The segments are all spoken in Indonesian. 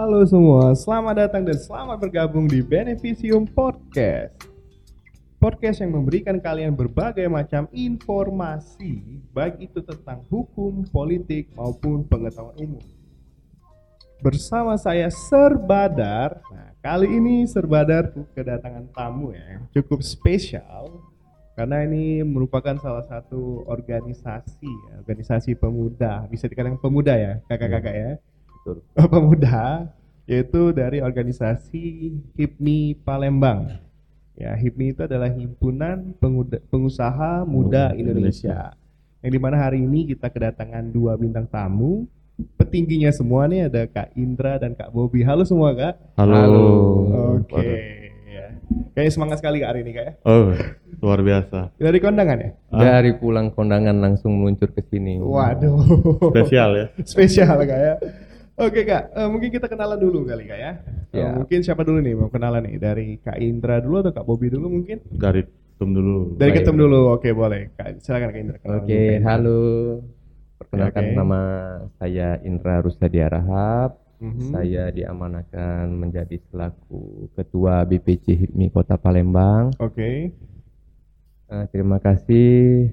Halo semua, selamat datang dan selamat bergabung di Beneficium Podcast. Podcast yang memberikan kalian berbagai macam informasi, baik itu tentang hukum, politik, maupun pengetahuan umum. Bersama saya Serbadar. Nah, kali ini Serbadar kedatangan tamu ya, cukup spesial karena ini merupakan salah satu organisasi, ya, organisasi pemuda, bisa dikatakan pemuda ya, kakak-kakak ya Betul. pemuda yaitu dari organisasi HIPMI Palembang. Ya, HIPMI itu adalah himpunan Penguda- pengusaha muda Muda Indonesia. Yang di mana hari ini kita kedatangan dua bintang tamu. Petingginya semua nih ada Kak Indra dan Kak Bobi. Halo semua Kak. Halo. Oke. Ya. Kayaknya semangat sekali Kak hari ini Kak ya. Oh, luar biasa. Dari kondangan ya? Dari pulang kondangan langsung meluncur ke sini. Waduh. Spesial ya. spesial kak ya. Oke kak, eh, mungkin kita kenalan dulu kali kak ya. Eh, Ya. mungkin siapa dulu nih mau kenalan nih dari Kak Indra dulu atau Kak Bobi dulu mungkin? Dari tum dulu. Dari ketum dulu, oke boleh. Kak, silakan Kak Indra. Oke, dulu, Kak Indra. halo. Perkenalkan Oke. nama saya Indra Rusadi Rahab. Mhm. Saya diamanahkan menjadi selaku Ketua BPC HIPMI Kota Palembang. Oke, Eh, terima kasih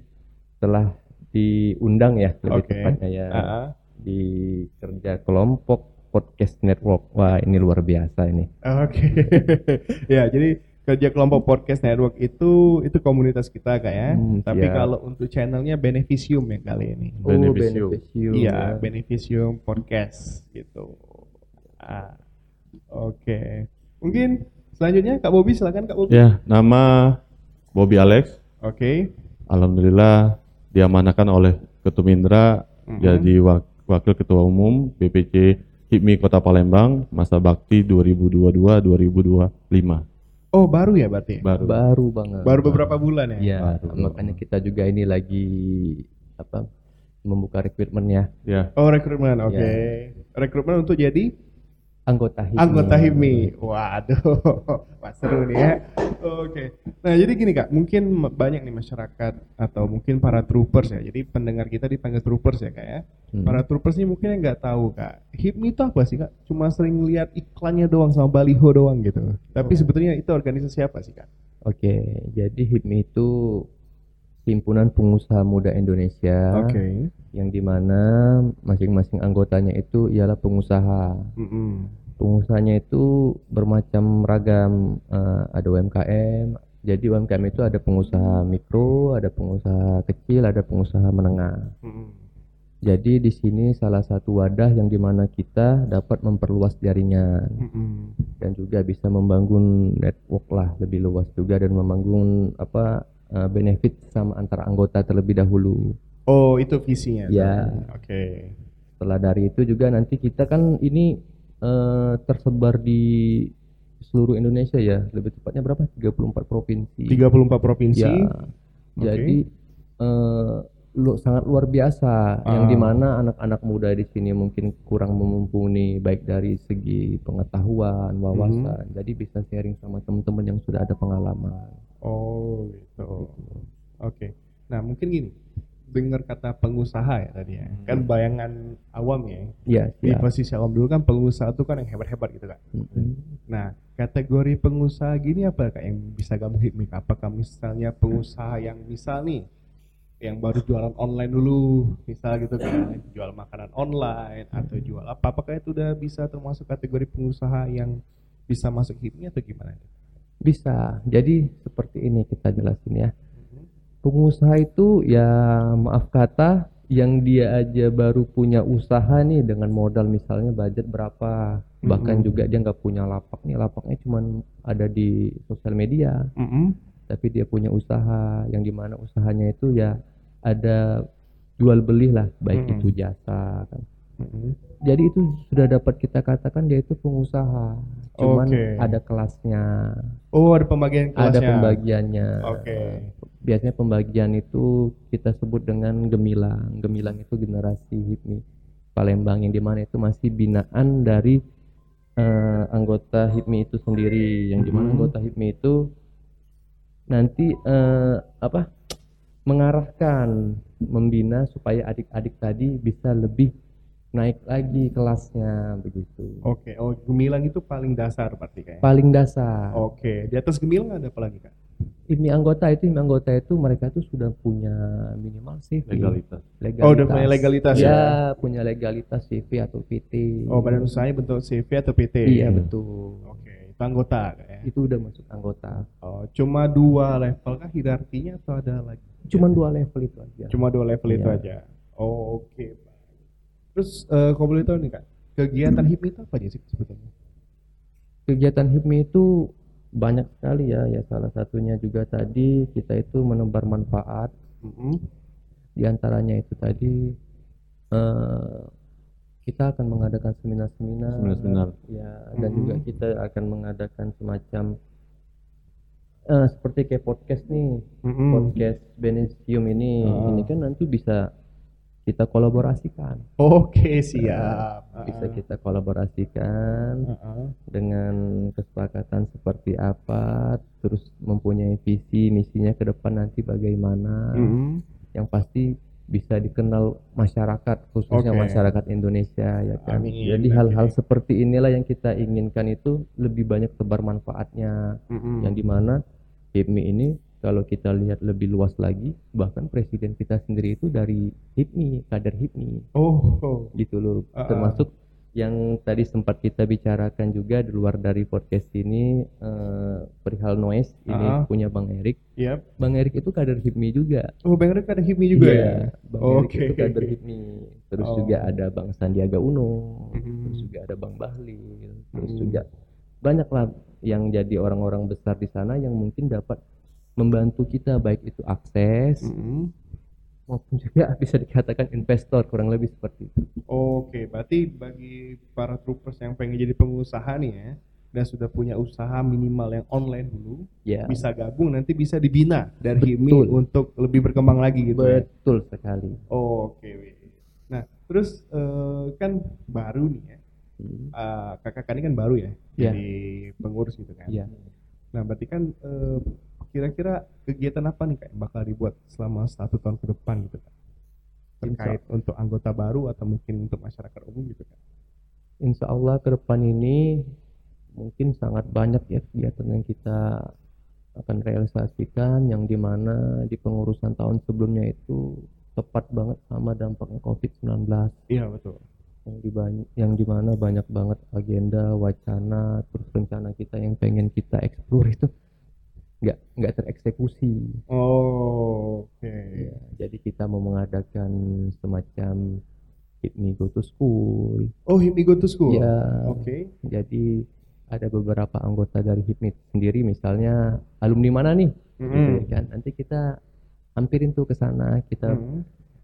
telah diundang ya lebih Oke. tepatnya ya ah. Di kerja kelompok podcast network. Wah, ini luar biasa ini. oke. ya jadi kerja kelompok podcast network itu itu komunitas kita kak ya. Hmm, Tapi kalau untuk channelnya Beneficium ya kali ini. Oh, Beneficium. Beneficium, Iya, ya. Beneficium Podcast gitu. Ah, Oke. Mungkin selanjutnya Kak Bobi silakan Kak Bobi. Ya, nama Bobby Alex. Oke. Alhamdulillah diamanahkan oleh Ketum Indra Mhm. jadi wak- Wakil Ketua Umum BPC HIPMI Kota Palembang masa bakti 2022-2025. Oh, baru ya berarti? Baru. Baru banget. Baru beberapa bulan ya? Ya, Baru. makanya kita juga ini lagi apa membuka rekrutmen ya Ya, Oh, rekrutmen. Oke. Ya. Rekrutmen untuk jadi anggota HIPMI. anggota HIPMI. Waduh, Wah, seru nih ya. Oke. Nah, jadi gini Kak, mungkin banyak nih masyarakat atau mungkin para troopers ya. Jadi pendengar kita dipanggil troopers ya Kak ya. Hmm. Para troopers ini mungkin yang nggak tahu Kak. HIPMI itu apa sih Kak? Cuma sering lihat iklannya doang sama baliho doang gitu. Tapi Oh. sebetulnya itu organisasi apa sih Kak? Oke, jadi HIPMI itu himpunan pengusaha muda Indonesia Oke. yang di mana masing-masing anggotanya itu ialah pengusaha. Mm-mm. Pengusahanya itu bermacam ragam, eh, ada UMKM. Jadi UMKM itu ada pengusaha mikro, ada pengusaha kecil, ada pengusaha menengah. Mm-mm. Jadi di sini salah satu wadah yang di mana kita dapat memperluas jaringan Mm-mm. dan juga bisa membangun network lah lebih luas juga dan membangun apa eh, benefit sama antara anggota terlebih dahulu. Oh, itu visinya. Ya. Oke. Setelah dari itu juga nanti kita kan ini eh, tersebar di seluruh Indonesia ya, lebih tepatnya berapa? 34 provinsi. 34 provinsi. Ya. Oke. Jadi eh, lu sangat luar biasa yang Ah. di mana anak-anak muda di sini mungkin kurang mumpuni baik dari segi pengetahuan, wawasan. Mhm. Jadi bisa sharing sama teman-teman yang sudah ada pengalaman. Oh, gitu. Oke. Nah, mungkin gini. Dengar kata pengusaha ya tadi ya. Kan bayangan awam ya. Iya, Di siap. posisi awam dulu kan pengusaha itu kan yang hebat-hebat gitu Kak. Mhm. Nah, kategori pengusaha gini apa Kak yang bisa kamu hit nih? Apakah misalnya pengusaha yang misal nih yang baru jualan online dulu, misal gitu kan, jual makanan online atau jual apa? Apakah itu udah bisa termasuk kategori pengusaha yang bisa masuk HIPMI atau gimana? Bisa. Jadi seperti ini kita jelasin ya. Pengusaha itu ya maaf kata yang dia aja baru punya usaha nih dengan modal misalnya budget berapa bahkan Mhm. juga dia nggak punya lapak nih lapaknya cuman ada di sosial media Mm-mm. Tapi dia punya usaha yang di mana usahanya itu ya ada jual beli lah baik Mhm. itu jasa kan Mm-mm. jadi itu sudah dapat kita katakan dia itu pengusaha cuman Oke. ada kelasnya Oh, ada pembagian kelasnya. ada pembagiannya Oke. biasanya pembagian itu kita sebut dengan gemilang gemilang itu generasi HIPMI Palembang yang di mana itu masih binaan dari eh, anggota HIPMI itu sendiri yang di mana Mhm. anggota HIPMI itu nanti eh, apa mengarahkan membina supaya adik-adik tadi bisa lebih naik lagi kelasnya begitu. Oke, oh gemilang itu paling dasar berarti kayak. Paling dasar. Oke, di atas gemilang ada apa lagi kak? IMI anggota itu IMI anggota itu mereka tuh sudah punya minimal CV. legalitas Legalitas. Oh, udah punya legalitas ya? ya? punya legalitas CV atau PT. Oh, badan usahanya bentuk CV atau PT? Iya betul. Oke, itu anggota Kak, ya? Itu udah masuk anggota. Oh, cuma dua level kah hierarkinya atau ada lagi? Cuman dua level itu aja. Cuma dua level itu Iya. aja. Oh, oke. baik. Terus eh kalau boleh tahu nih kak, kegiatan HIPMI itu apa aja sih sebetulnya? Kegiatan HIPMI itu banyak sekali ya. Ya salah satunya juga tadi kita itu menebar manfaat. Mm-mm. Di antaranya itu tadi eh, kita akan mengadakan seminar-seminar. Seminar-seminar. Ya, dan Mhm. juga kita akan mengadakan semacam eh, seperti kayak podcast nih. Mm-mm. Podcast Benesium ini Ah. ini kan nanti bisa kita kolaborasikan. Oke, siap. Bisa Ah, kita kolaborasikan ah, ah. dengan kesepakatan seperti apa, terus mempunyai visi misinya ke depan nanti bagaimana, Mm-mm. yang pasti bisa dikenal masyarakat khususnya Oke. masyarakat Indonesia ya kan. Amin, Jadi oke. hal-hal seperti inilah yang kita inginkan itu lebih banyak tebar manfaatnya, Mm-mm. yang di mana HIPMI ini kalau kita lihat lebih luas lagi, bahkan presiden kita sendiri itu dari HIPMI, kader HIPMI Oh, oh. gitu loh Ah, ah. termasuk yang tadi sempat kita bicarakan juga di luar dari podcast ini eh, perihal noise ini ah. punya Bang Erik Yap. Bang Erik itu kader HIPMI juga Oh, Bang Erik ada HIPMI juga Iya, ya? Bang Oke. Erik itu kader HIPMI terus Oh. juga ada Bang Sandiaga Uno Mhm. terus juga ada Bang Bahlil terus Mhm. juga banyak lah yang jadi orang-orang besar di sana yang mungkin dapat membantu kita baik itu akses Mm-mm. Maupun juga bisa dikatakan investor kurang lebih seperti itu Oke, berarti bagi para troopers yang pengen jadi pengusaha nih ya, dan sudah punya usaha minimal yang online dulu, ya bisa gabung nanti bisa dibina dari Betul. HIPMI untuk lebih berkembang lagi gitu ya. betul sekali Oke. Nah, terus eh, kan baru nih ya. Hmm. Eh, kakak ini kan baru ya, Iya. jadi pengurus gitu kan. Iya. Nah, berarti kan eh, kira-kira kegiatan apa nih kak yang bakal dibuat selama satu tahun ke depan gitu kan? Terkait untuk anggota baru atau mungkin untuk masyarakat umum gitu kan? Insya Allah ke depan ini mungkin sangat banyak ya kegiatan yang kita akan realisasikan yang di mana di pengurusan tahun sebelumnya itu tepat banget sama dampaknya COVID-19 Iya betul. yang di yang di mana banyak banget agenda wacana terus rencana kita yang pengen kita explore itu nggak nggak tereksekusi Oh, oke. Ya, jadi kita mau mengadakan semacam Hit Me Go to School Oh, HIPMI Go to School. ya Oke. Jadi ada beberapa anggota dari HIPMI sendiri misalnya alumni mana nih gitu Mm-mm. ya kan. Nanti kita hampirin tuh ke sana, kita Mm.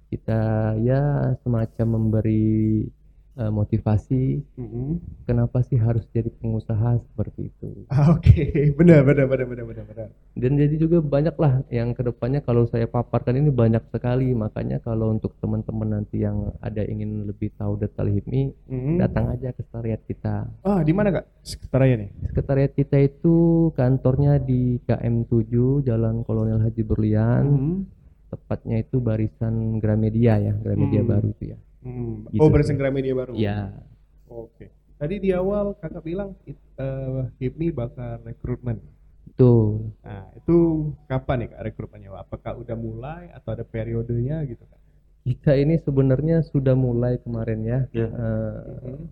kita ya semacam memberi eh, motivasi Mm-mm. kenapa sih harus jadi pengusaha seperti itu. Ah, Oke, benar, benar, benar, benar, benar, benar. Dan jadi juga banyak lah yang ke depannya kalau saya paparkan ini banyak sekali. Makanya kalau untuk teman-teman nanti yang ada ingin lebih tahu detail HIPMI, Mm. datang aja ke sekretariat kita. Ah, di mana kak? Sekretariat nih. Sekretariat kita itu kantornya di KM7 Jalan Kolonel Haji Berlian, Mm. tepatnya itu barisan Gramedia ya, Gramedia Hmm. baru itu ya. Mm. Gitu. Oh, barisan Gramedia baru. Ya, Oke. Tadi di awal kakak bilang it- eh, HIPMI bakal rekrutmen. betul. Nah, itu kapan nih kak rekrutmennya? Apakah udah mulai atau ada periodenya gitu kak? Kita ini sebenarnya sudah mulai kemarin ya. Ya. Eh, Mhm.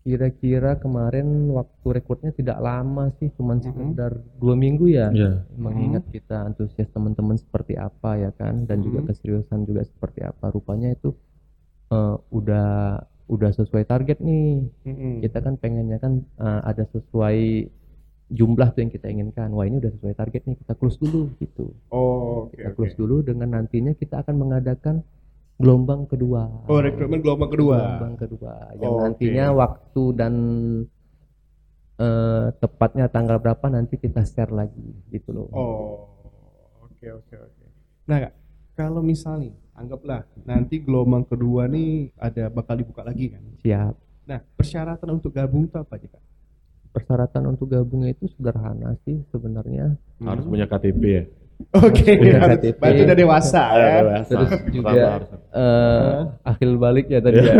Kira-kira kemarin waktu rekrutnya tidak lama sih, cuman Mhm. sekitar dua minggu ya. Iya. Mengingat kita antusias teman-teman seperti apa ya kan, dan juga Mhm. keseriusan juga seperti apa. Rupanya itu eh, udah udah sesuai target nih. Mhm. Kita kan pengennya kan eh, ada sesuai jumlah tuh yang kita inginkan. Wah ini udah sesuai target nih, kita close dulu gitu. Oh, oke Kita close dulu dengan nantinya kita akan mengadakan gelombang kedua. Oh, rekrutmen gelombang kedua. Gelombang kedua yang Oke. nantinya waktu dan eh, tepatnya tanggal berapa nanti kita share lagi gitu loh. Oh, oke oke oke. Nah, Kak, kalau misal nih, anggaplah nanti gelombang kedua nih ada bakal dibuka lagi kan. Siap. Nah, persyaratan untuk gabung itu apa aja, Kak? Persyaratan untuk gabungnya itu sederhana sih sebenarnya. Harus Hmm. punya KTP ya. Oke, Punya harus KTP. berarti udah dewasa ya. dewasa. Terus juga harus. eh akhil balik ya tadi ya.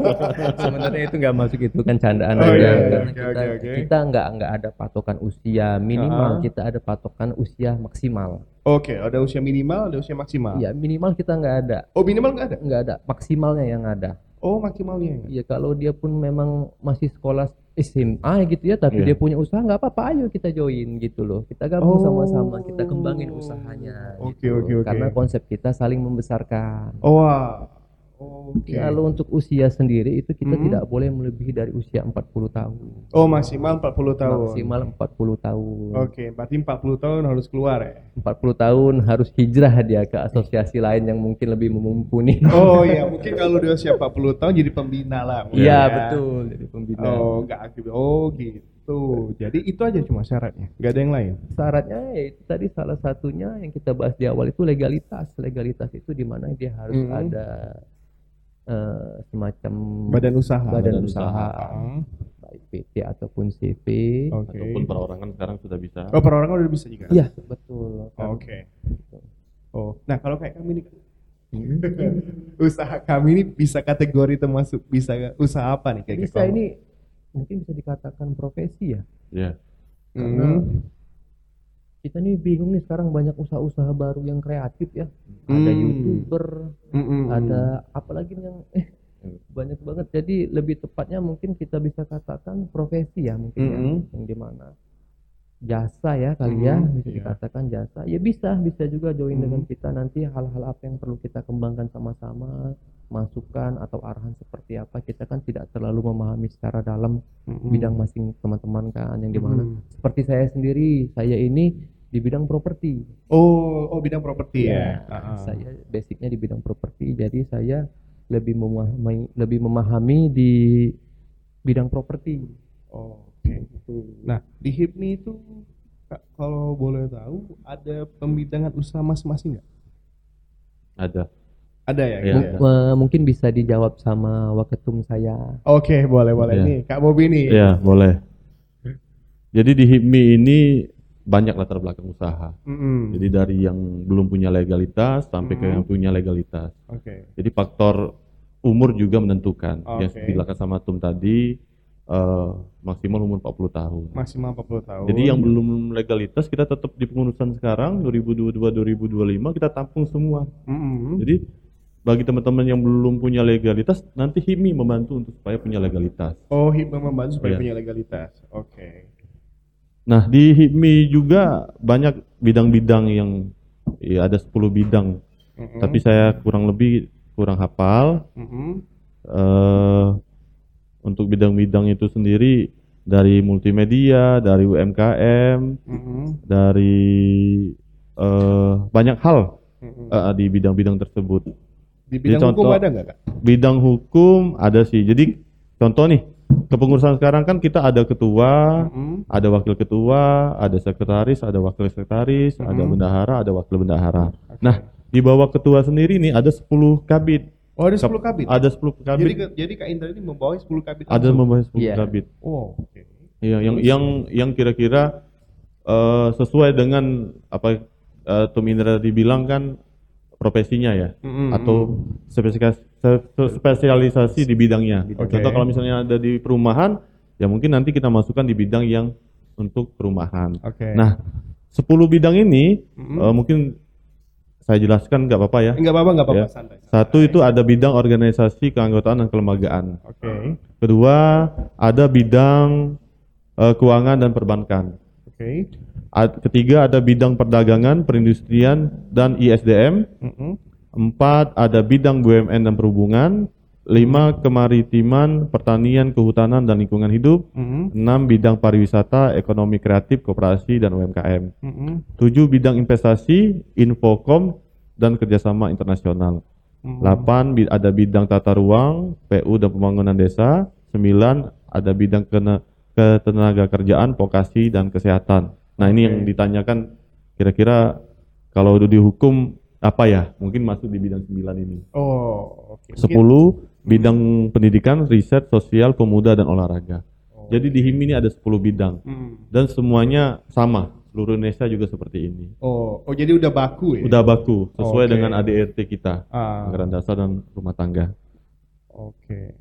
Sebenarnya itu nggak masuk itu kan candaan Oh, aja iya, iya. karena Oke, kita oke. kita nggak nggak ada patokan usia minimal, Ah. kita ada patokan usia maksimal. Oke, ada usia minimal, ada usia maksimal. Ya minimal kita nggak ada, Oh, minimal nggak ada? nggak ada maksimalnya yang ada. Oh, maksimalnya. Ya kalau dia pun memang masih sekolah SMA gitu ya, tapi Iya. dia punya usaha nggak apa-apa, ayo kita join gitu loh. Kita gabung Oh. sama-sama, kita kembangin usahanya. Oke, gitu. oke, oke. Karena konsep kita saling membesarkan. Oh, wah. Oke. Kalau untuk usia sendiri itu kita Hmm. tidak boleh melebihi dari usia 40 tahun. Oh, maksimal 40 tahun. Maksimal 40 tahun. Oke, berarti 40 tahun harus keluar ya. 40 tahun harus hijrah dia ke asosiasi lain yang mungkin lebih mumpuni. Oh iya, mungkin kalau dia usia 40 tahun jadi pembina lah. Iya, ya. betul. Jadi pembina. Oh, enggak aktif. Oh, gitu. Jadi itu aja cuma syaratnya. Enggak ada yang lain. Syaratnya ya itu tadi salah satunya yang kita bahas di awal itu legalitas. Legalitas itu di mana dia harus Hmm. ada eh, semacam Badan usaha. badan Badan usaha, Ah, baik PT ataupun CV. Oke. Ataupun perorangan sekarang sudah bisa. Oh, perorangan udah bisa juga. Iya, betul. Oh, Oke. Oh, nah kalau kayak kami ini usaha kami ini bisa kategori termasuk bisa usaha apa nih kayak Bisa ini mungkin bisa dikatakan profesi ya. Ya. Karena Hmm. Kita nih bingung nih sekarang banyak usaha-usaha baru yang kreatif ya. Ada Hmm. youtuber, Mm-mm. ada apalagi yang eh banyak banget. Jadi lebih tepatnya mungkin kita bisa katakan profesi ya mungkin ya, Mm-mm. yang di mana jasa ya kali ya Mm, bisa iya. dikatakan jasa. Ya bisa bisa juga join Mm. dengan kita nanti hal-hal apa yang perlu kita kembangkan sama-sama masukan atau arahan seperti apa kita kan tidak terlalu memahami secara dalam Mm-mm. bidang masing teman-teman kan yang di mana Mm. seperti saya sendiri saya ini di bidang properti Oh, oh bidang properti Ya, ya. Ah. saya basicnya di bidang properti jadi saya lebih memahami lebih memahami di bidang properti Oh, Oke. Nah, di HIPMI itu Kak, kalau boleh tahu ada pembidangan usaha masing-masing nggak? Ada. Ada ya? Ya? M- eh, mungkin bisa dijawab sama waketum saya Oke, boleh boleh Iya. nih Kak Bobi nih. Iya, boleh. Jadi di HIPMI ini banyak latar belakang usaha. Mm-mm. Jadi dari yang belum punya legalitas sampai ke Hmm. yang punya legalitas. Oke. Jadi faktor umur juga menentukan. Yang Oke. dibilang sama Tum tadi eh, maksimal umur 40 tahun. Maksimal 40 tahun. Jadi yang belum legalitas kita tetap di pengurusan sekarang 2022-2025 kita tampung semua. Mm-mm. Jadi bagi teman-teman yang belum punya legalitas nanti HIMI membantu untuk supaya punya legalitas. Oh, HIPMI membantu supaya Iya. punya legalitas. Oke. Nah, di HIPMI juga banyak bidang-bidang yang ya ada 10 bidang, Mm-mm. tapi saya kurang lebih kurang hafal. Mm-mm. eh untuk bidang-bidang itu sendiri dari multimedia, dari UMKM, Mm-mm. dari eh, banyak hal Mm-mm. eh, di bidang-bidang tersebut. Di bidang Jadi hukum contoh- ada nggak kak? Bidang hukum ada sih. Jadi contoh nih, kepengurusan sekarang kan kita ada ketua, Mm-mm. ada wakil ketua, ada sekretaris, ada wakil sekretaris, ada Mhm. bendahara, ada wakil bendahara. Nah, di bawah ketua sendiri nih ada 10 kabit. oh ada 10 kabit. Ada 10 Jadi kabit. ke- jadi Kak Indra ini membawa 10 kabit. ada langsung? membahas 10 Iya. kabit. Oh, oke. Iya, yang yang yang kira-kira eh, sesuai dengan apa eh, Tum Indra dibilang kan profesinya ya Mm-mm. atau spesifikasi spesialisasi di bidangnya. Oke. Contoh kalau misalnya ada di perumahan, ya mungkin nanti kita masukkan di bidang yang untuk perumahan. Oke. Nah, 10 bidang ini Mm-mm. eh, mungkin saya jelaskan nggak apa-apa ya. enggak apa-apa, enggak apa-apa, Ya. santai. Satu itu ada bidang organisasi keanggotaan dan kelembagaan. Oke. Kedua, ada bidang eh, keuangan dan perbankan. Oke. Ad- Ketiga, ada bidang perdagangan, perindustrian, dan ISDM. Empat, ada bidang BUMN dan perhubungan. Lima, kemaritiman, pertanian, kehutanan, dan lingkungan hidup. Enam, bidang pariwisata, ekonomi kreatif, koperasi, dan UMKM. Tujuh, bidang investasi, infokom, dan kerjasama internasional. Mm-mm. 8 bi- ada bidang tata ruang, PU dan pembangunan desa. 9 ada bidang kena, ketenaga kerjaan, vokasi dan kesehatan. Nah, ini yang ditanyakan kira-kira kalau udah dihukum apa ya? Mungkin masuk di bidang 9 ini. Oh, oke. 10 bidang pendidikan, riset, sosial, pemuda dan olahraga. Oh. Jadi di HIM ini ada 10 bidang Mm. dan semuanya sama seluruh Indonesia juga seperti ini. Oh, oh jadi udah baku ya? Udah baku sesuai Oke. dengan ADRT kita, Ah, anggaran dasar dan rumah tangga. Oke.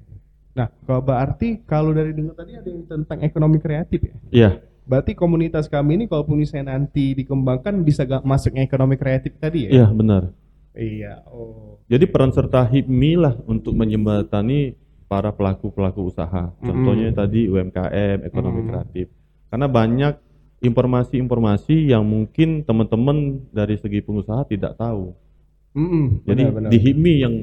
Nah, kalau berarti kalau dari dengar tadi ada yang tentang ekonomi kreatif ya? Iya, Berarti komunitas kami ini kalaupun misalnya nanti dikembangkan bisa gak masuknya ekonomi kreatif tadi ya? iya benar. Iya. Oh. Jadi peran serta HIPMI lah untuk menjembatani para pelaku-pelaku usaha. Contohnya tadi UMKM, ekonomi Mm. kreatif. Karena banyak informasi-informasi yang mungkin teman-teman dari segi pengusaha tidak tahu. Mm-mm, Jadi benar-benar. di HIPMI yang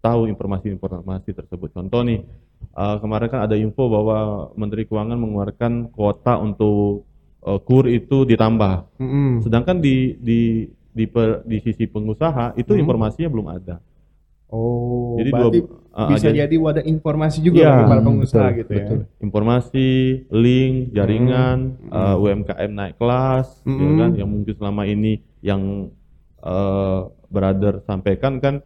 tahu informasi-informasi tersebut. Contoh nih, eh, kemarin kan ada info bahwa Menteri Keuangan mengeluarkan kuota untuk eh, kur itu ditambah. Mm-mm. Sedangkan di di di, per- di sisi pengusaha itu Hmm. informasinya belum ada. Oh, Jadi berarti dua- ah, bisa jadi- jadi wadah informasi juga bagi para pengusaha betul, gitu ya. betul. Informasi, link, jaringan, Hmm. eh, UMKM naik kelas, ya Hmm. kan, yang mungkin selama ini yang eh, brother sampaikan kan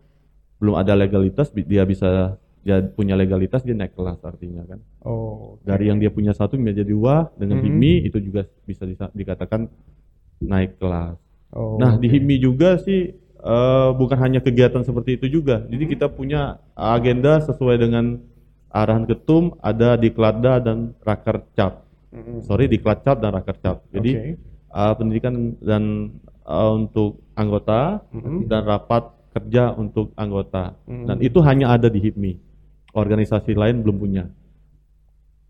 belum ada legalitas, dia bisa dia punya legalitas dia naik kelas artinya kan. Oh, oke. Dari yang dia punya satu menjadi dua dengan Hmm. HIMI itu juga bisa dikatakan naik kelas. Oh, Nah, di oke. HIMI juga sih eh, bukan hanya kegiatan seperti itu juga. Jadi Hmm. kita punya agenda sesuai dengan arahan ketum ada di Klada dan Rakercap. Mm-mm. Sorry di Klacap dan Rakercap. Jadi Oke. eh, pendidikan dan eh, untuk anggota Mm-mm. dan rapat kerja untuk anggota. Mm. Dan itu hanya ada di HIPMI. Organisasi lain belum punya.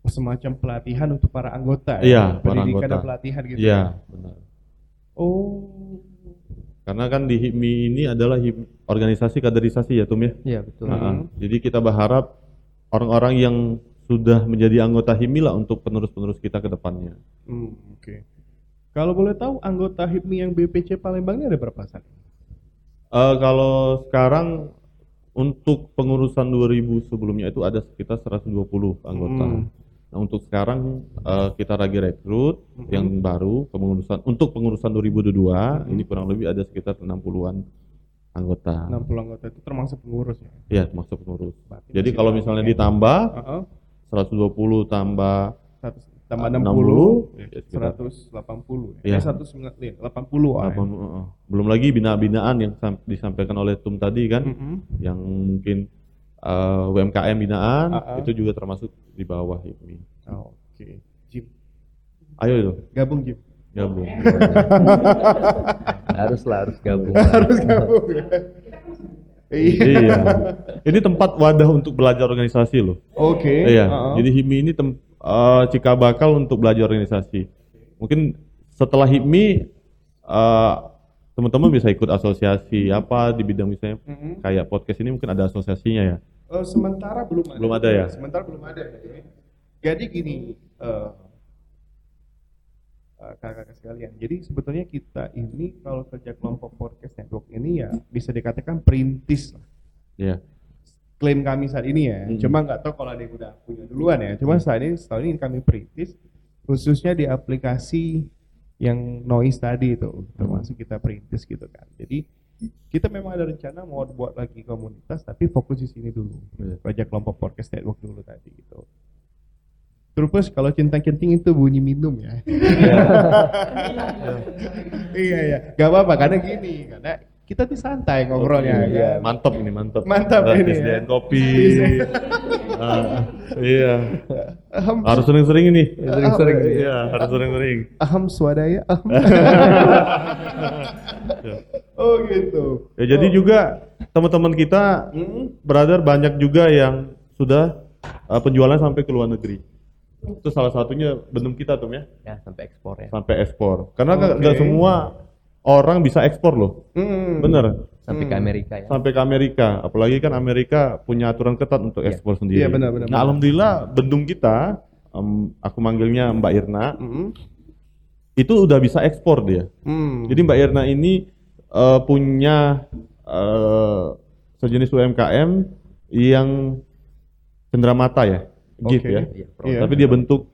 semacam pelatihan untuk para anggota Iya, para pendidikan dan anggota. pelatihan gitu. Iya, benar. Oh. Karena kan di HIPMI ini adalah HIP- organisasi kaderisasi ya, Tum ya. Iya betul. Hmm. Nah, Jadi kita berharap orang-orang yang sudah menjadi anggota HIMI lah untuk penerus-penerus kita ke depannya. Hmm, oke. Kalau boleh tahu anggota HIPMI yang BPC Palembang ini ada berapa saat? Eh, kalau sekarang untuk pengurusan 2000 sebelumnya itu ada sekitar 120 anggota. Hmm. Nah, untuk sekarang eh, kita lagi rekrut Hmm. yang baru pengurusan untuk pengurusan 2022 ini kurang lebih ada sekitar 60-an anggota. 60 anggota itu termasuk pengurus ya. Iya, masuk pengurus. Berarti Jadi kalau misalnya ya. ditambah Heeh. 120 tambah 100 tambah 60, 60, ya, sekitar. 180 ya. Iya. Eh, 180 80 ah. ya. Apa- uh, belum lagi bina-binaan yang sam- disampaikan oleh Tum tadi kan Mm-mm. yang mungkin uh, UMKM binaan Ah, ah. itu juga termasuk di bawah HIPMI. Oh, Oke. Jim, Ayo itu gabung Jim. gabung. harus lah harus gabung. Harus gabung. Iya. iya. Ini tempat wadah untuk belajar organisasi loh. Oke. Iya. Heeh. Jadi HIPMI ini tem uh, cikal bakal untuk belajar organisasi. Mungkin setelah HIPMI uh, teman-teman bisa ikut asosiasi apa di bidang misalnya Mm-mm. kayak podcast ini mungkin ada asosiasinya ya. Eh, sementara belum ada. Belum ada ya? Sementara belum ada. Jadi gini, eh, eh, kakak-kakak sekalian. Jadi sebetulnya kita ini kalau kerja kelompok podcast network ini ya bisa dikatakan perintis lah. Iya. Klaim kami saat ini ya. Mm-mm. Cuma nggak tahu kalau ada yang udah punya duluan ya. Cuma saat ini setahun ini kami perintis khususnya di aplikasi yang noise tadi itu termasuk kita perintis gitu kan. Jadi kita memang ada rencana mau buat lagi komunitas tapi fokus di sini dulu Iya. kerja kelompok podcast network dulu tadi gitu. Terus kalau centang-centing itu bunyi minum ya. iya iya, gak apa-apa karena gini, karena kita tuh santai ngobrolnya. Iya. kan. Mantap ini mantap. Mantap ini ya. disediain kopi. Ah, iya. Aham, Harus sering-sering ini. Sering-sering nih. Iya, harus sering-sering. aham swadaya, aham. Ya. oh gitu. Ya, jadi juga teman-teman kita Hmm? brother banyak juga yang sudah uh, penjualan sampai ke luar negeri. Itu salah satunya benum kita tuh ya, Ya sampai ekspor ya. sampai ekspor. Karena nggak nggak semua orang bisa ekspor loh. Hmm. Bener. Sampai ke Amerika ya. Sampai ke Amerika. Apalagi kan Amerika punya aturan ketat untuk Iya. ekspor sendiri. Iya, benar, benar, Nah, benar. alhamdulillah bendung kita, em, aku manggilnya Mbak Irna, Hmm. itu udah bisa ekspor dia. Hmm. Jadi Mbak Irna ini eh, punya eh, sejenis UMKM yang cenderamata ya, gift Oke. ya. Iya, Iya. Tapi dia bentuk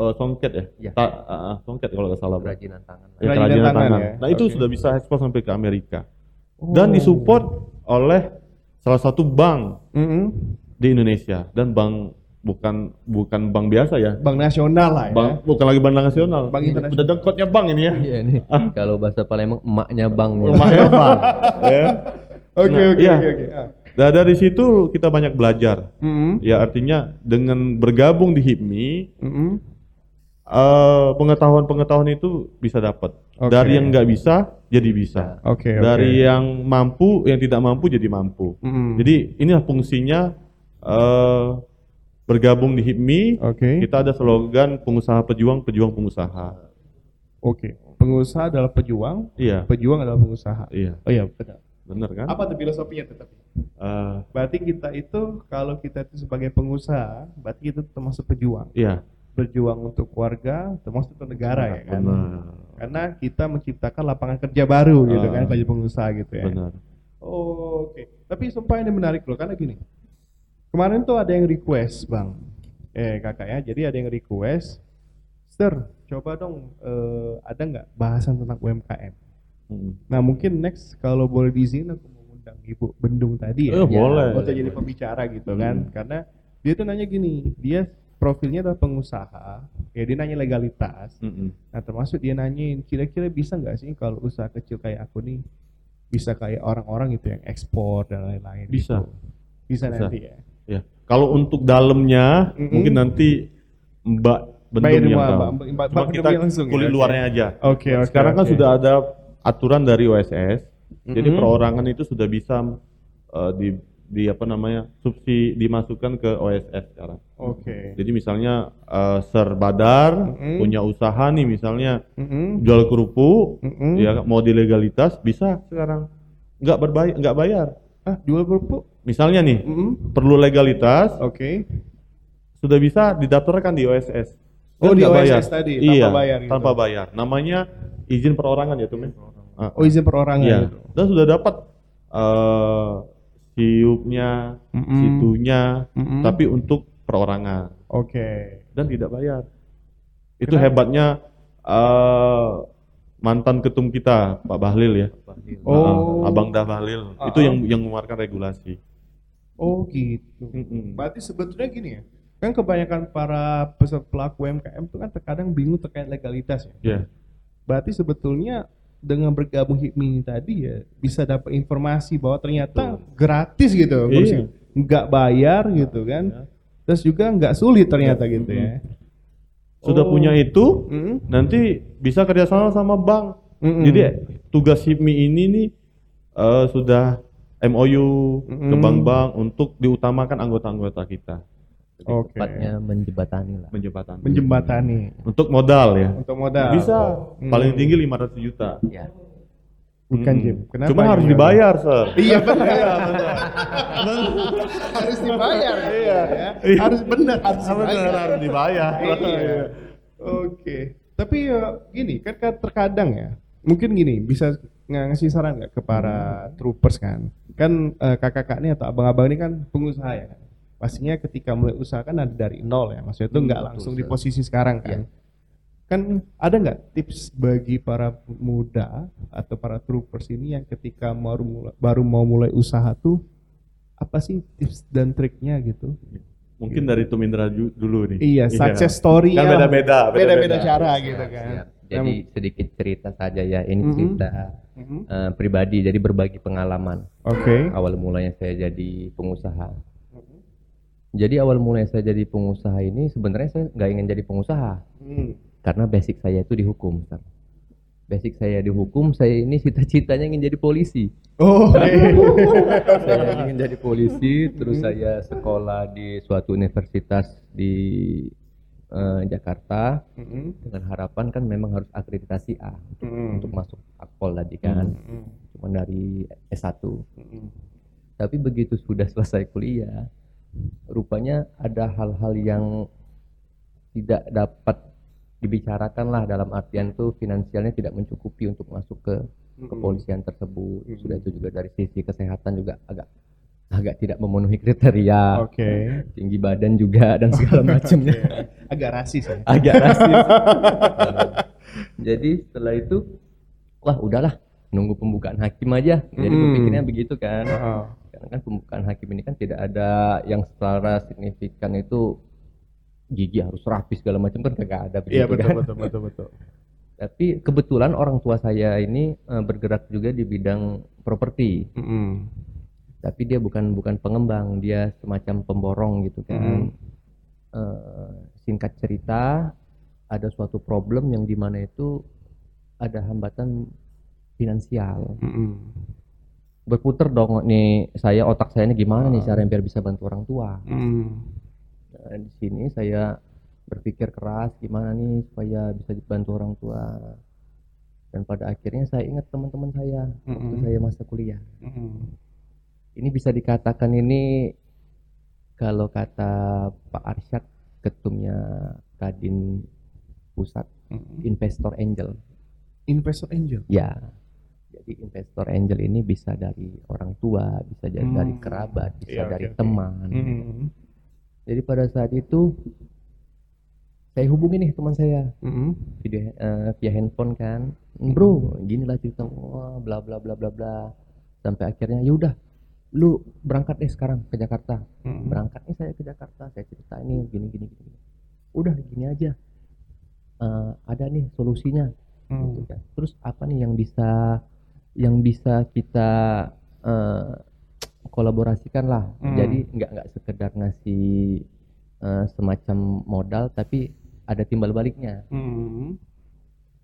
eh, songket ya, Iya. Ta- ah, songket kalau nggak salah. Kerajinan tangan. Ya, Kerajinan kerajinan tangan tangan. ya. Nah itu Oke. sudah bisa ekspor sampai ke Amerika dan Oh. disupport oleh salah satu bank Hmm. di Indonesia dan bank bukan bukan bank biasa ya. Bank nasional lah ya. Bank bukan lagi bank nasional. Bank internasional. Udah dengkotnya bank ini ya. Iya nih. Kalau bahasa Palembang emaknya bang. nih. Rumahnya bank. ya. Oke Nah, oke iya. oke oke. Ah. Nah, dari situ kita banyak belajar. Mm-mm. Ya artinya dengan bergabung di HIPMI Mm-mm. Eh, pengetahuan-pengetahuan itu bisa dapat. Oke. Dari yang nggak bisa jadi bisa. Oke oke. Dari yang mampu yang tidak mampu jadi mampu. Mm-mm. Jadi inilah fungsinya eh, bergabung di HIPMI. Oke. Kita ada slogan pengusaha pejuang, pejuang pengusaha. Oke. Pengusaha adalah pejuang, Iya, pejuang adalah pengusaha. iya, Oh iya benar. benar kan? Apa tuh filosofinya tetapi? Eh, Berarti kita itu kalau kita itu sebagai pengusaha, berarti kita termasuk pejuang. iya, Berjuang untuk keluarga, termasuk untuk negara ya kan. benar, Karena kita menciptakan lapangan kerja baru gitu Ah. kan bagi pengusaha gitu ya. benar. Oh, Oke. Tapi sumpah ini menarik loh karena gini. Kemarin tuh ada yang request, Bang. Eh, Kakak ya. Jadi ada yang request, "Sir, coba dong eh, ada nggak bahasan tentang UMKM?" Mm. Nah, mungkin next kalau boleh diizin aku mau undang Ibu Bendung tadi ya. Eh, boleh. Untuk jadi pembicara gitu kan. Karena dia tuh nanya gini, dia profilnya adalah pengusaha, ya dia nanya legalitas. Mm-mm. Nah termasuk dia nanyain kira-kira bisa nggak sih kalau usaha kecil kayak aku nih bisa kayak orang-orang gitu yang ekspor dan lain-lain. Bisa. gitu. Bisa, Bisa. nanti ya. Ya, kalau untuk dalamnya Mm-mm. mungkin nanti Mbak Bendung Mbak yang Irma, tahu. Mbak- Mbak- Cuma Mbak kita langsung ya, kulit oke. luarnya aja. Oke oke. Sekarang kan oke. sudah ada aturan dari OSS, jadi Mm-mm. perorangan itu sudah bisa eh, di di apa namanya subsidi dimasukkan ke OSS sekarang. Oke. Jadi misalnya eh, Ser Badar Mm-mm. punya usaha nih misalnya Mm-mm. jual kerupuk, Mm-mm. ya mau di legalitas bisa sekarang nggak berbayar nggak bayar. Ah jual kerupuk? Misalnya nih Mm-mm. perlu legalitas Oke. sudah bisa didaftarkan di OSS. Oh, Dan di OSS tadi, tanpa iya, bayar gitu. tanpa bayar. Namanya izin perorangan ya tuh men. Ah, Oh izin perorangan Iya. Dan sudah dapat eh siupnya, Mm-mm. situnya, Mm-mm. tapi untuk perorangan Oke. dan tidak bayar. Itu Kenapa? hebatnya eh mantan ketum kita Pak Bahlil ya. Oh. Ah, Abang Dah Bahlil. Ah, Itu ah. yang yang mengeluarkan regulasi. Oh gitu. Mm-mm. Berarti sebetulnya gini ya. Kan kebanyakan para peserta pelaku UMKM itu kan terkadang bingung terkait legalitas ya. Ya. Berarti sebetulnya dengan bergabung HIPMI ini tadi ya bisa dapat informasi bahwa ternyata gratis gitu, Iya. nggak bayar gitu kan. Ya. Terus juga nggak sulit ternyata gitu ya. Sudah Oh. punya itu, Mm-mm. nanti bisa kerjasama sama bank. Mm-mm. Jadi tugas HIPMI ini nih eh, sudah MOU ke Mm-mm. bank-bank untuk diutamakan anggota-anggota kita Jadi Oke. tepatnya menjembatani lah. menjembatani. menjembatani Untuk modal ya. untuk modal. Bisa Hmm. paling tinggi 500 juta. Ya. Bukan Mm-mm. Jim. Kenapa Cuma harus dibayar, Sir. Iya benar. harus dibayar. Iya. Ya. Harus benar harus dibayar. harus dibayar. Iya. Oke. Tapi ya gini kan kan terkadang ya. Mungkin gini bisa nggak ngasih saran nggak ke para troopers kan? Kan eh, kakak-kakak ini atau abang-abang ini kan pengusaha ya. kan? Pastinya ketika mulai usaha kan ada dari nol ya. Maksudnya itu Hmm, nggak betul, langsung di posisi sekarang kan. Kan ada nggak tips bagi para muda atau para troopers ini yang ketika baru mulai, baru mau mulai usaha tuh apa sih tips dan triknya gitu? Mungkin dari Tumindra dulu nih. Iya, success story Kan beda-beda, beda-beda cara gitu Siap, kan. siap. Jadi sedikit cerita saja ya. Ini Mhm. cerita Mhm. eh, pribadi. Jadi berbagi pengalaman. Oke. Awal mulanya saya jadi pengusaha. Jadi awal mulanya saya jadi pengusaha ini sebenarnya saya nggak ingin jadi pengusaha Hmm. karena basic saya itu dihukum. Basic saya dihukum, saya ini cita-citanya ingin jadi polisi. Oh, iya. saya ingin jadi polisi, terus saya sekolah di suatu universitas di eh, Jakarta Mhm. dengan harapan kan memang harus akreditasi A untuk, Mhm. untuk masuk akpol tadi kan, Mhm. cuma dari S1. Mhm. Tapi begitu sudah selesai kuliah, rupanya ada hal-hal yang tidak dapat dibicarakan lah dalam artian tuh finansialnya tidak mencukupi untuk masuk ke kepolisian tersebut. Mhm. Sudah itu juga dari sisi kesehatan juga agak agak tidak memenuhi kriteria. Oke. Tinggi badan juga dan segala macamnya. Agak rasis ya. agak rasis. Jadi setelah itu wah udahlah nunggu pembukaan hakim aja. Jadi Hmm. berpikirnya begitu kan. Heeh. Karena kan pembukaan hakim ini kan tidak ada yang secara signifikan itu gigi harus rapi segala macam kan kagak ada Iya begitu betul kan. betul betul betul. Tapi kebetulan orang tua saya ini eh, bergerak juga di bidang properti. Mm-mm. Tapi dia bukan bukan pengembang, dia semacam pemborong gitu kan. Eh, singkat cerita, ada suatu problem yang di mana itu ada hambatan finansial. Mm-mm. Berputar dong nih saya otak saya ini gimana nih Ah. cara biar bisa bantu orang tua. Mm. Nah, di sini saya berpikir keras gimana nih supaya bisa bantu orang tua. Dan pada akhirnya saya ingat teman-teman saya waktu Mm-mm. saya masa kuliah. Mm-mm. Ini bisa dikatakan ini kalau kata Pak Arsyad ketumnya Kadin Pusat Mm-mm. Investor Angel. Investor angel. Ya. Jadi investor angel ini bisa dari orang tua, bisa jadi Hmm. dari kerabat, bisa oke, dari oke. teman. Mm-mm. Jadi pada saat itu saya hubungi nih teman saya Mm-mm. video eh, via handphone kan bro gini lah cerita wah bla bla bla bla bla sampai akhirnya yaudah lu berangkat deh sekarang ke Jakarta Mm-mm. berangkat nih saya ke Jakarta saya cerita ini gini gini gini udah gini aja Eh, ada nih solusinya Mm. gitu kan terus apa nih yang bisa yang bisa kita eh, kolaborasikan lah Hmm. jadi nggak nggak sekedar ngasih eh, semacam modal tapi ada timbal baliknya Mm.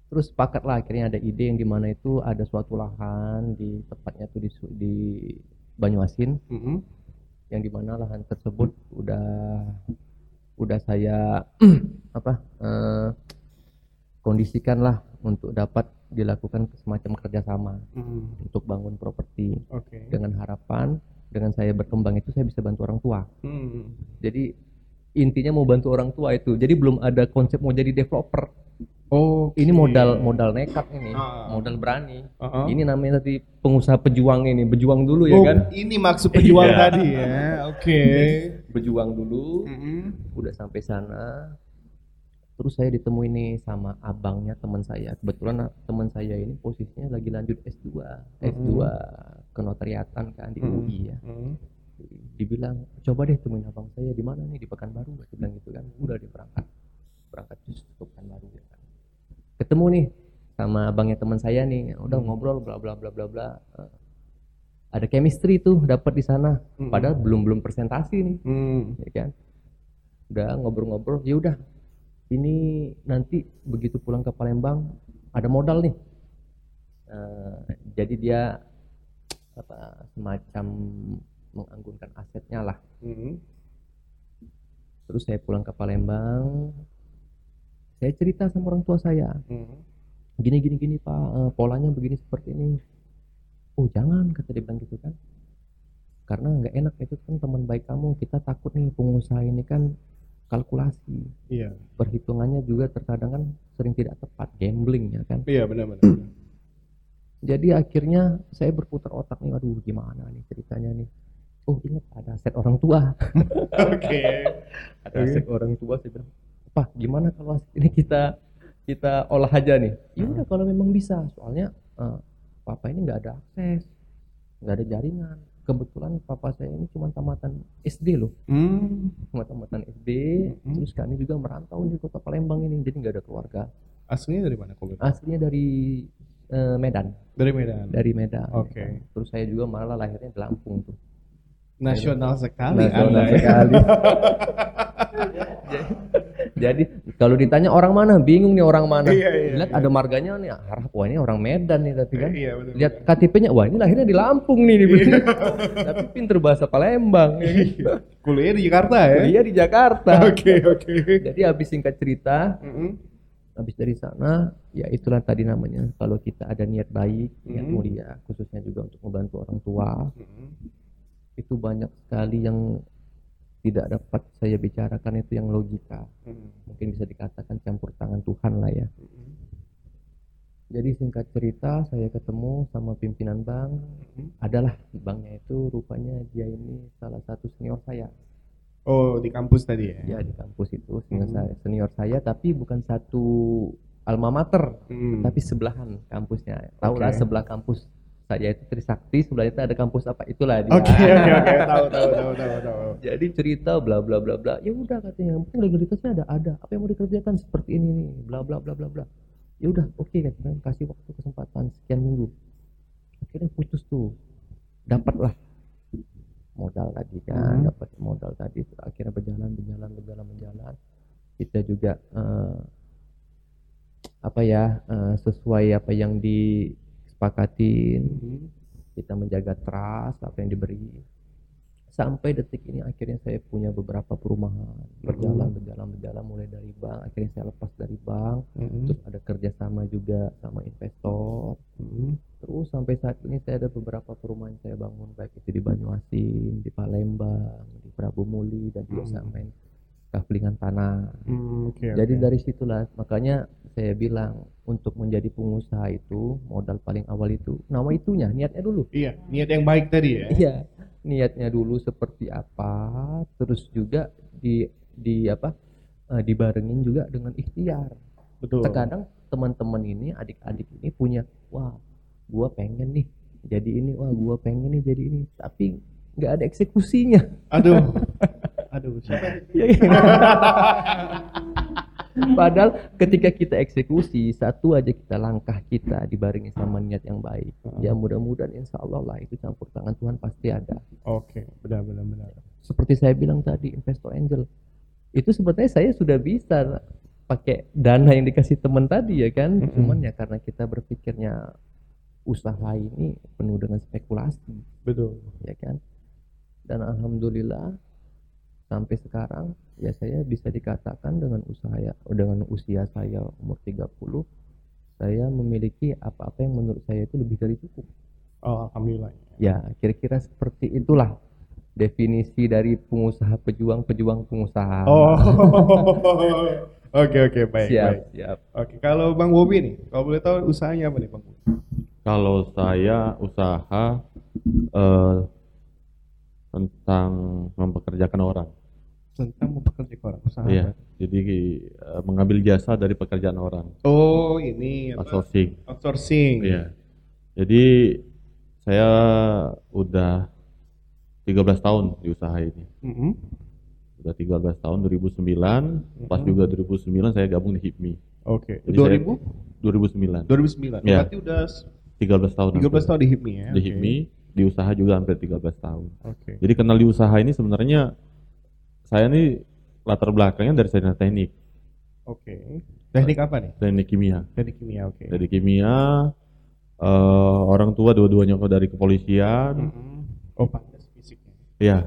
terus sepakat lah akhirnya ada ide yang di mana itu ada suatu lahan di tepatnya tuh di, di Banyuasin Mm-mm. yang di mana lahan tersebut udah udah saya apa eh, kondisikan lah untuk dapat dilakukan semacam kerjasama Mm. untuk bangun properti Oke. dengan harapan dengan saya berkembang itu saya bisa bantu orang tua Mm. jadi intinya mau bantu orang tua itu jadi belum ada konsep mau jadi developer Oh, ini modal modal nekat ini Ah. modal berani Uh-uh. ini namanya tadi pengusaha pejuang ini berjuang dulu ya Oh, kan ini maksud pejuang Iya. tadi ya. Oke. berjuang dulu Mm-mm. udah sampai sana terus saya ditemui nih sama abangnya teman saya. Kebetulan teman saya ini posisinya lagi lanjut S2 S2 kenotariatan kan di Mm. UI ya. Mm. dibilang coba deh temuin abang saya di mana nih di Pekanbaru dia bilang gitu kan. Udah dia berangkat. Berangkat terus ke Pekanbaru ya kan. Ketemu nih sama abangnya teman saya nih. Udah ngobrol bla bla bla bla bla. Eh, ada chemistry tuh dapat di sana. Mm. padahal belum belum presentasi nih. Mm. ya kan. Udah ngobrol-ngobrol ya udah ini nanti begitu pulang ke Palembang ada modal nih. Eh, jadi dia apa semacam menganggunkan asetnya lah. Mm. terus saya pulang ke Palembang saya cerita sama orang tua saya. Mm. gini gini gini pak eh, polanya begini seperti ini. Oh jangan kata dia bilang gitu kan. Karena nggak enak itu kan teman baik kamu. Kita takut nih pengusaha ini kan kalkulasi. Iya. perhitungannya juga terkadang kan sering tidak tepat gambling ya kan? Iya benar-benar. jadi akhirnya saya berputar otak nih aduh gimana nih ceritanya nih? Oh ingat ada aset orang tua. Oke. ada aset orang tua saya bilang pak gimana kalau aset ini kita kita olah aja nih? Ya udah kalau memang bisa. Soalnya eh, papa ini nggak ada akses nggak ada jaringan kebetulan papa saya ini cuma tamatan SD loh Mm. cuma tamatan SD Mhm. terus kami juga merantau di kota Palembang ini jadi nggak ada keluarga Aslinya dari mana kau? aslinya dari eh, Medan Dari Medan. dari Medan Oke. ya kan. terus saya juga malah lahirnya di Lampung tuh Nasional sekali Nasional Anda ya. sekali. Jadi kalau ditanya orang mana, bingung nih orang mana. Iya, iya, Lihat iya. ada marganya nih, harap wah ini orang Medan nih tapi kan. Iya benar. Lihat KTP-nya, wah ini lahirnya di Lampung nih. Iya. tapi pinter bahasa Palembang. ya kan. Kuliah di Jakarta ya. Dia di Jakarta. Oke oke. Jadi habis singkat cerita, Mm-mm. habis dari sana, ya itulah tadi namanya. Kalau kita ada niat baik, niat Mhm. mulia, khususnya juga untuk membantu orang tua, Mm-mm. itu banyak sekali yang tidak dapat saya bicarakan itu yang logika. Mm-mm. mungkin bisa dikatakan campur tangan Tuhan lah ya. Mm-mm. Jadi singkat cerita saya ketemu sama pimpinan bank, Mm-mm. adalah banknya itu rupanya dia ini salah satu senior saya. Oh di kampus tadi ya. Ya di kampus itu senior saya, senior saya tapi bukan satu alma mater, Mm. tapi sebelahan kampusnya. Tahu lah Oke. sebelah kampus saya itu Trisakti sebelahnya itu ada kampus apa itulah dia. Oke oke oke tahu tahu tahu tahu tahu. Jadi cerita bla bla bla bla. Ya udah katanya, yang penting legalitasnya ada ada. Apa yang mau dikerjakan seperti ini nih, bla bla bla bla bla. Ya udah, oke katanya kasih waktu kesempatan sekian minggu. Akhirnya putus tuh. Dapatlah modal tadi kan, Hmm. dapat modal tadi akhirnya berjalan berjalan berjalan berjalan. Kita juga eh, apa ya eh, sesuai apa yang disepakatin Mhm. kita menjaga trust apa yang diberi sampai detik ini akhirnya saya punya beberapa perumahan berjalan berjalan berjalan mulai dari bank akhirnya saya lepas dari bank Mhm. terus ada kerjasama juga sama investor Mhm. terus sampai saat ini saya ada beberapa perumahan yang saya bangun baik itu di Banyuasin di Palembang di Prabu Muli dan juga Hmm. saya main kaflingan tanah Hmm, Oke jadi oke. dari situlah makanya saya bilang untuk menjadi pengusaha itu modal paling awal itu nama itunya niatnya dulu Iya niat yang baik tadi ya. Iya, niatnya dulu seperti apa, terus juga di di apa? eh, dibarengin juga dengan ikhtiar. Betul. Terkadang teman-teman ini, adik-adik ini punya, wah, gua pengen nih jadi ini, wah, gua pengen nih jadi ini, tapi nggak ada eksekusinya. Aduh. Aduh siapa? Padahal ketika kita eksekusi satu aja kita langkah kita dibarengi sama niat yang baik. Ya mudah-mudahan insya Allah lah itu campur tangan Tuhan pasti ada. Oke benar benar benar. seperti saya bilang tadi investor angel itu sebenarnya saya sudah bisa pakai dana yang dikasih teman tadi ya kan Mm-mm. cuman ya karena kita berpikirnya usaha ini penuh dengan spekulasi Betul. ya kan dan alhamdulillah sampai sekarang ya saya bisa dikatakan dengan usaha ya dengan usia saya umur 30 saya memiliki apa-apa yang menurut saya itu lebih dari cukup Oh, alhamdulillah. Ya, kira-kira seperti itulah definisi dari pengusaha pejuang-pejuang pengusaha. Oh. Oke oke baik siap, baik. siap. Oke kalau Bang Bobi nih, kalau boleh tahu usahanya apa nih Bang? Bobi? Kalau saya usaha eh, tentang mempekerjakan orang. Tentang mempekerjakan orang usaha. Iya. Jadi eh, mengambil jasa dari pekerjaan orang, Oh ini apa? outsourcing. Outsourcing. Iya. Jadi saya udah 13 tahun di usaha ini. Mhm. Udah 13 tahun 2009, pas Mhm. juga 2009 saya gabung di HIPMI. Oke. Jadi 2000? 2009. 2009. Iya. Berarti udah 13 tahun. 13 hampir. tahun di HIPMI ya. Di Oke. HIPMI, di usaha juga hampir 13 tahun. Oke. Jadi kenal di usaha ini sebenarnya saya nih latar belakangnya dari sarjana teknik, Oke. Teknik apa nih? teknik kimia. Teknik kimia, oke. Dari kimia, eh, orang tua dua-duanya kok dari kepolisian, Mhm. Oh, pantas fisiknya. ya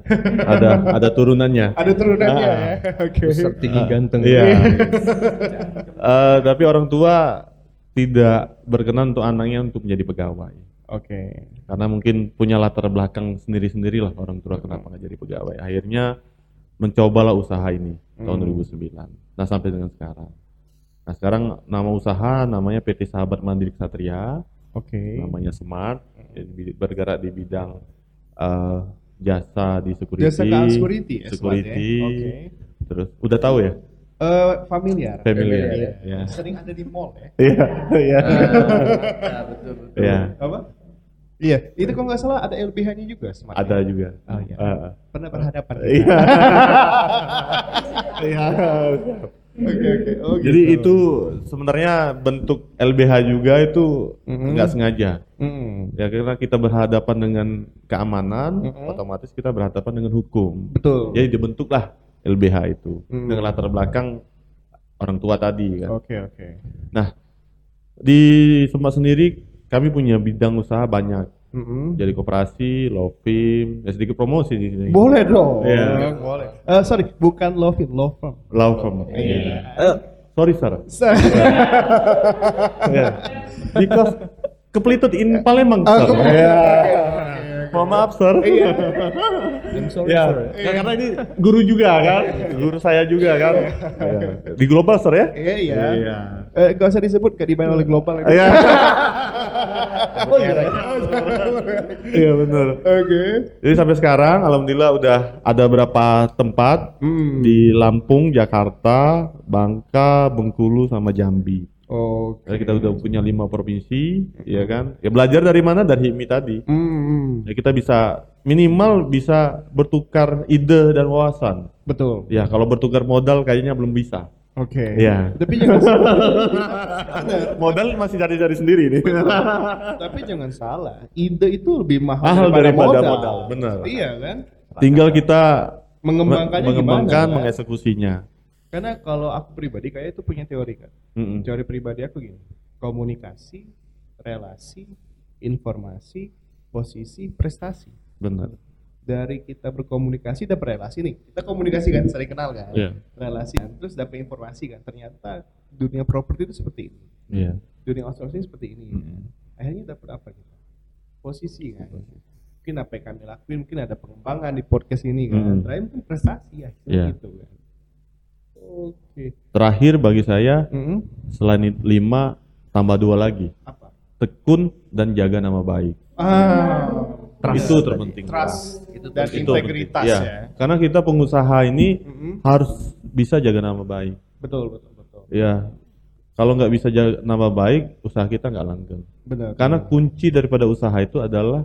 ada ada turunannya. Ada turunannya Ah. ya. Oke. Besar tinggi ganteng. Iya. Eh, tapi orang tua tidak berkenan untuk anaknya untuk menjadi pegawai. Oke. Karena mungkin punya latar belakang sendiri-sendiri lah orang tua kenapa nggak jadi pegawai. Akhirnya mencobalah usaha ini tahun Hmm. 2009. Nah sampai dengan sekarang. Nah sekarang nama usaha namanya PT Sahabat Mandiri Ksatria, Oke. namanya Smart, jadi bergerak di bidang eh, jasa di security. Jasa keamanan security ya, security. Ya? Oke. Terus udah tahu ya? Eh, familiar. Familiar, Iya. ya. Sering ada di mall ya. Iya, iya. ya, betul betul. Iya, Apa? Iya, itu kalau nggak salah ada LBH-nya juga Smart. ada ya? juga. Oh, iya. Ah, Pernah berhadapan. Iya. Iya. Oke, oke. Oh, Jadi gitu. itu sebenarnya bentuk LBH juga itu nggak sengaja. Mm-mm. Ya karena kita berhadapan dengan keamanan, Mhm. otomatis kita berhadapan dengan hukum. Betul. Jadi dibentuklah LBH itu Mhm. dengan latar belakang orang tua tadi kan. Oke, oke. Di Semak sendiri kami punya bidang usaha banyak. Mm-mm. Jadi koperasi, lovim, ya sedikit promosi di sini. Boleh dong. Iya. Boleh. Eh, sorry, bukan Lovin, Law Firm. Law firm. Iya. Eh, sorry sir. Yeah. Because kepelitut in Palembang, Ah, sir. Iya. Oke, oke. Mohon maaf, sir. I'm sorry, Ya, sir. Nah, karena ini guru juga kan, guru saya juga kan. Iya. Di global, sir ya? Iya, iya. Iya. Eh, gak usah disebut, gak dibayar oleh global. ini. Iya. Oh, iya. Iya benar. Oke. Jadi sampai sekarang, alhamdulillah udah ada berapa tempat Hmm. di Lampung, Jakarta, Bangka, Bengkulu, sama Jambi. Oke. Karena kita udah punya lima provinsi, ya kan? Ya belajar dari mana? Dari HIMI tadi. Hmm, Ya kita bisa minimal bisa bertukar ide dan wawasan. betul. Ya kalau bertukar modal kayaknya belum bisa. Oke. Iya. Tapi jangan salah. modal masih cari-cari sendiri nih. Tapi jangan salah. Ide itu lebih mahal Mahal daripada, daripada modal. modal, benar. Iya kan? Tinggal kita Mengembangkannya mengembangkan, gimana? kan? mengeksekusinya. Karena kalau aku pribadi kayak itu punya teori kan. Mm-mm. Teori pribadi aku gini. Komunikasi, relasi, informasi, posisi, prestasi. Benar. Dari kita berkomunikasi dan berrelasi nih. Kita komunikasi kan, sering kenal kan. Iya. Relasi kan. Terus dapat informasi kan. Ternyata dunia properti itu seperti ini. Iya. Dunia outsourcing seperti ini. Mm-mm. Akhirnya dapat apa kita? Posisi kan. Mungkin apa yang kami lakuin, mungkin ada pengembangan di podcast ini kan. Mm. Terakhir mungkin prestasi ya. Iya. Gitu kan. Oke. Terakhir bagi saya Mm-mm. selain itu lima tambah dua lagi Apa? tekun dan jaga nama baik Ah, itu terpenting trust Itu dan Itu integritas penting. ya. Ya. karena kita pengusaha ini Mm-mm. harus bisa jaga nama baik Betul, betul, betul. ya kalau nggak bisa jaga nama baik usaha kita nggak langgeng Benar. karena kunci daripada usaha itu adalah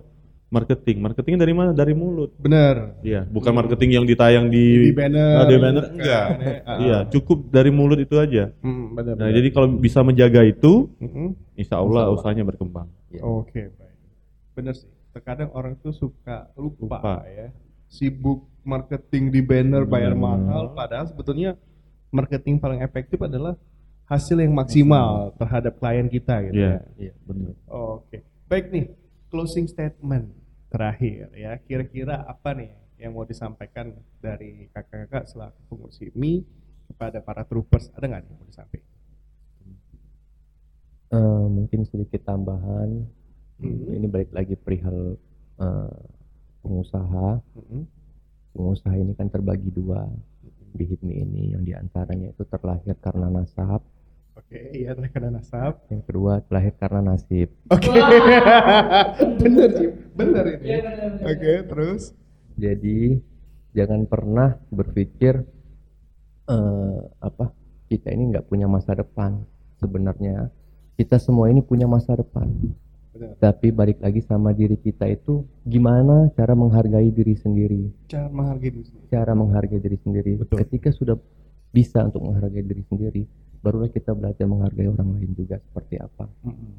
marketing marketing dari mana dari mulut benar. Iya, bukan marketing yang ditayang di, Di banner, Ah, di banner enggak. ah. Iya, cukup dari mulut itu aja. Mm, benar. Nah, benar. jadi kalau bisa menjaga itu, Mm-mm. insya Allah usahanya berkembang. Oke, baik. Benar sih. Terkadang orang tuh suka lupa, Lupa. ya. Sibuk marketing di banner bayar Hmm. mahal padahal sebetulnya marketing paling efektif adalah hasil yang maksimal terhadap klien kita gitu Iya, ya. iya, benar. Oke. Baik nih, closing statement terakhir ya. Kira-kira apa nih yang mau disampaikan dari kakak-kakak selaku pengurus HIMI kepada para troopers? Ada nggak yang mau disampaikan? Eh, mungkin sedikit tambahan Hmm. ini balik lagi perihal eh, pengusaha Mm-mm. pengusaha ini kan terbagi dua di HIPMI ini yang di antaranya itu terlahir karena nasab Oke, iya rekan nasab. yang kedua terlahir karena nasib Oke. bener sih, bener ini. Oke, terus jadi jangan pernah berpikir eh, apa kita ini nggak punya masa depan sebenarnya kita semua ini punya masa depan Benar. tapi balik lagi sama diri kita itu gimana cara menghargai diri sendiri cara menghargai diri sendiri. cara menghargai diri sendiri Betul. ketika sudah bisa untuk menghargai diri sendiri barulah kita belajar menghargai orang lain juga seperti apa Mm-mm.